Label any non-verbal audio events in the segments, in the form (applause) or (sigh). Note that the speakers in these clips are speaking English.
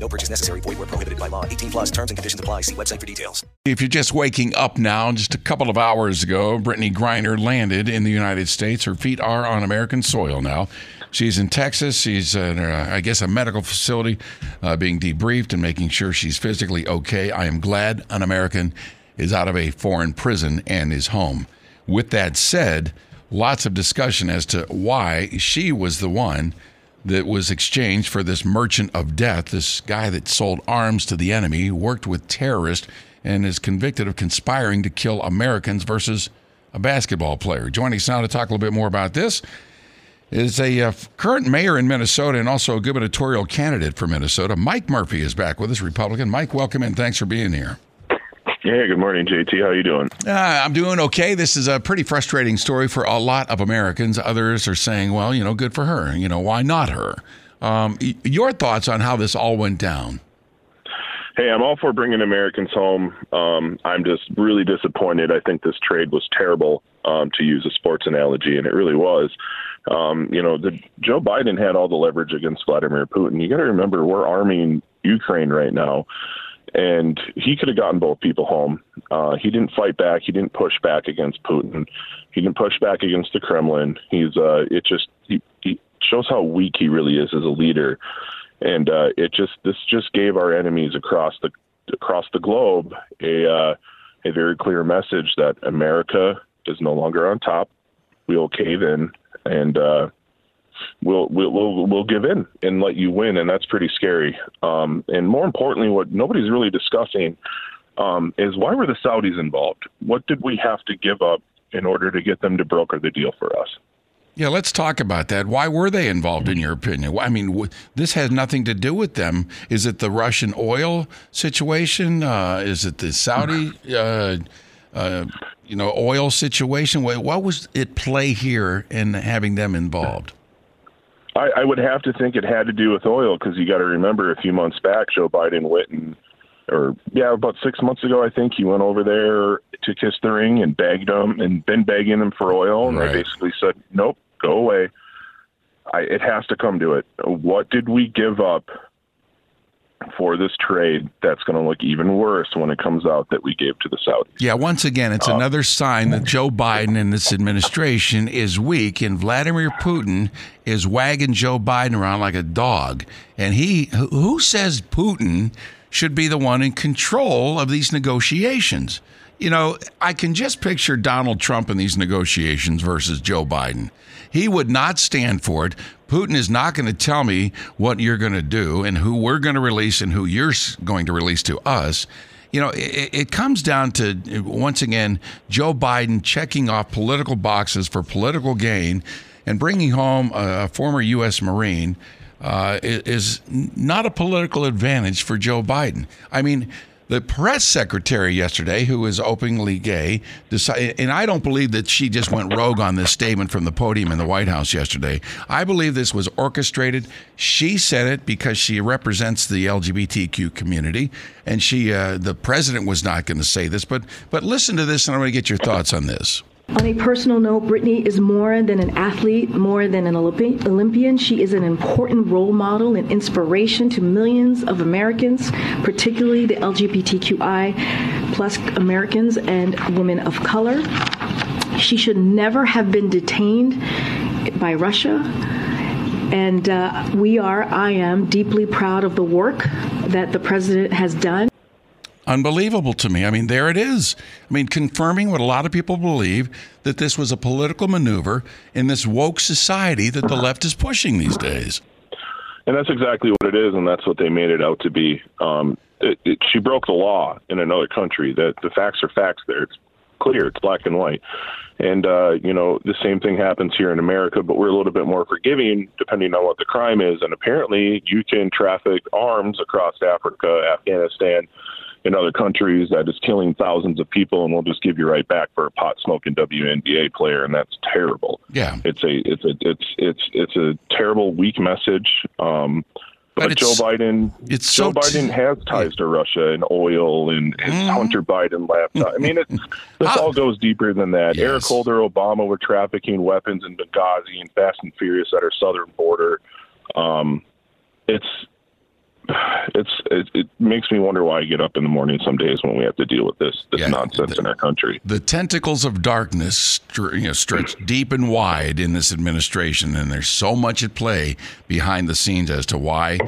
No purchase necessary. Void where prohibited by law. 18 plus terms and conditions apply. See website for details. If you're just waking up now, just a couple of hours ago, Brittney Griner landed in the United States. Her feet are on American soil now. She's in Texas. She's, in, uh, I guess, a medical facility uh, being debriefed and making sure she's physically okay. I am glad an American is out of a foreign prison and is home. With that said, lots of discussion as to why she was the one that was exchanged for this merchant of death, this guy that sold arms to the enemy, worked with terrorists, and is convicted of conspiring to kill Americans versus a basketball player. Joining us now to talk a little bit more about this is a uh, current mayor in Minnesota and also a gubernatorial candidate for Minnesota. Mike Murphy is back with us, Republican. Mike, welcome and thanks for being here. Hey, good morning, JT. How you doing? Uh, I'm doing okay. This is a pretty frustrating story for a lot of Americans. Others are saying, well, you know, good for her. You know, why not her? Um, your thoughts on how this all went down? Hey, I'm all for bringing Americans home. Um, I'm just really disappointed. I think this trade was terrible, um, to use a sports analogy, and it really was. Um, you know, the, Joe Biden had all the leverage against Vladimir Putin. You got to remember, we're arming Ukraine right now and he could have gotten both people home. Uh, he didn't fight back. He didn't push back against Putin. He didn't push back against the Kremlin. He's uh, it just he, he shows how weak he really is as a leader, and uh, it just this just gave our enemies across the across the globe a uh, a very clear message that America is no longer on top. We will cave in, and uh, we'll we'll we'll, we'll give in and let you win, and that's pretty scary. Um, and more importantly, what nobody's really discussing um, is why were the Saudis involved? What did we have to give up in order to get them to broker the deal for us? Yeah, let's talk about that. Why were they involved, in your opinion? I mean, this has nothing to do with them. Is it the Russian oil situation? Uh, is it the Saudi, uh, uh, you know, oil situation? What was it play here in having them involved? I, I would have to think it had to do with oil because you got to remember a few months back, Joe Biden went and, or yeah, about six months ago, I think he went over there to kiss the ring and begged them and been begging them for oil, and right. they basically said, "Nope, go away." I, it has to come to it. What did we give up for this trade that's going to look even worse when it comes out that we gave to the Saudis. Yeah, once again, it's uh, another sign that Joe Biden and this administration is weak, and Vladimir Putin is wagging Joe Biden around like a dog. And he, who says Putin should be the one in control of these negotiations? You know, I can just picture Donald Trump in these negotiations versus Joe Biden. He would not stand for it. Putin is not going to tell me what you're going to do and who we're going to release and who you're going to release to us. You know, it, it, comes down to, once again, Joe Biden checking off political boxes for political gain and bringing home a, former U.S. Marine. Uh, is not a political advantage for Joe Biden. I mean, the press secretary yesterday, who is openly gay, decided, and I don't believe that she just went rogue on this statement from the podium in the White House yesterday. I believe this was orchestrated. She said it because she represents the LGBTQ community, and she, uh, the president, was not going to say this. But, but listen to this, and I want to get your thoughts on this. On a personal note, Brittney is more than an athlete, more than an Olympi- Olympian. She is an important role model and inspiration to millions of Americans, particularly the LGBTQI plus Americans and women of color. She should never have been detained by Russia. And uh, we are, I am, deeply proud of the work that the president has done unbelievable to me. I mean, there it is. I mean, confirming what a lot of people believe that this was a political maneuver in this woke society that the left is pushing these days. And that's exactly what it is, and that's what they made it out to be. Um, it, it, she broke the law in another country. That the facts are facts. There, it's clear. It's black and white. And uh, you know, the same thing happens here in America, but we're a little bit more forgiving depending on what the crime is. And apparently, you can traffic arms across Africa, Afghanistan in other countries that is killing thousands of people, and we'll just give you right back for a pot smoking WNBA player, and that's terrible. Yeah, it's a it's a it's it's it's a terrible weak message. Um, but, but Joe Biden, it's Joe so Biden has ties to Russia and oil and his mm. Hunter Biden laptop. I mean, it, (laughs) this all goes deeper than that. Yes. Eric Holder, Obama were trafficking weapons in Benghazi and Fast and Furious at our southern border. Um, it's it's it, it, makes me wonder why I get up in the morning some days when we have to deal with this this yeah, nonsense the, in our country. The tentacles of darkness you know, stretch (clears throat) deep and wide in this administration, and there's so much at play behind the scenes as to why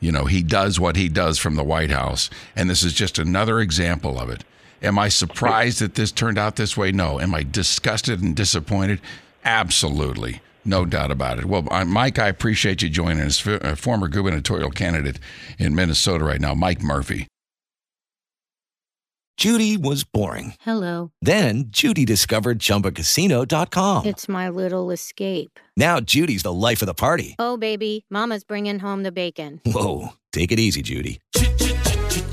you know he does what he does from the White House, and this is just another example of it. Am I surprised that this turned out this way? No. Am I disgusted and disappointed? Absolutely. No doubt about it. Well, Mike, I appreciate you joining us. Uh, former gubernatorial candidate in Minnesota right now, Mike Murphy. Judy was boring. Hello. Then Judy discovered ChumbaCasino.com. It's my little escape. Now Judy's the life of the party. Oh, baby, Mama's bringing home the bacon. Whoa, take it easy, Judy.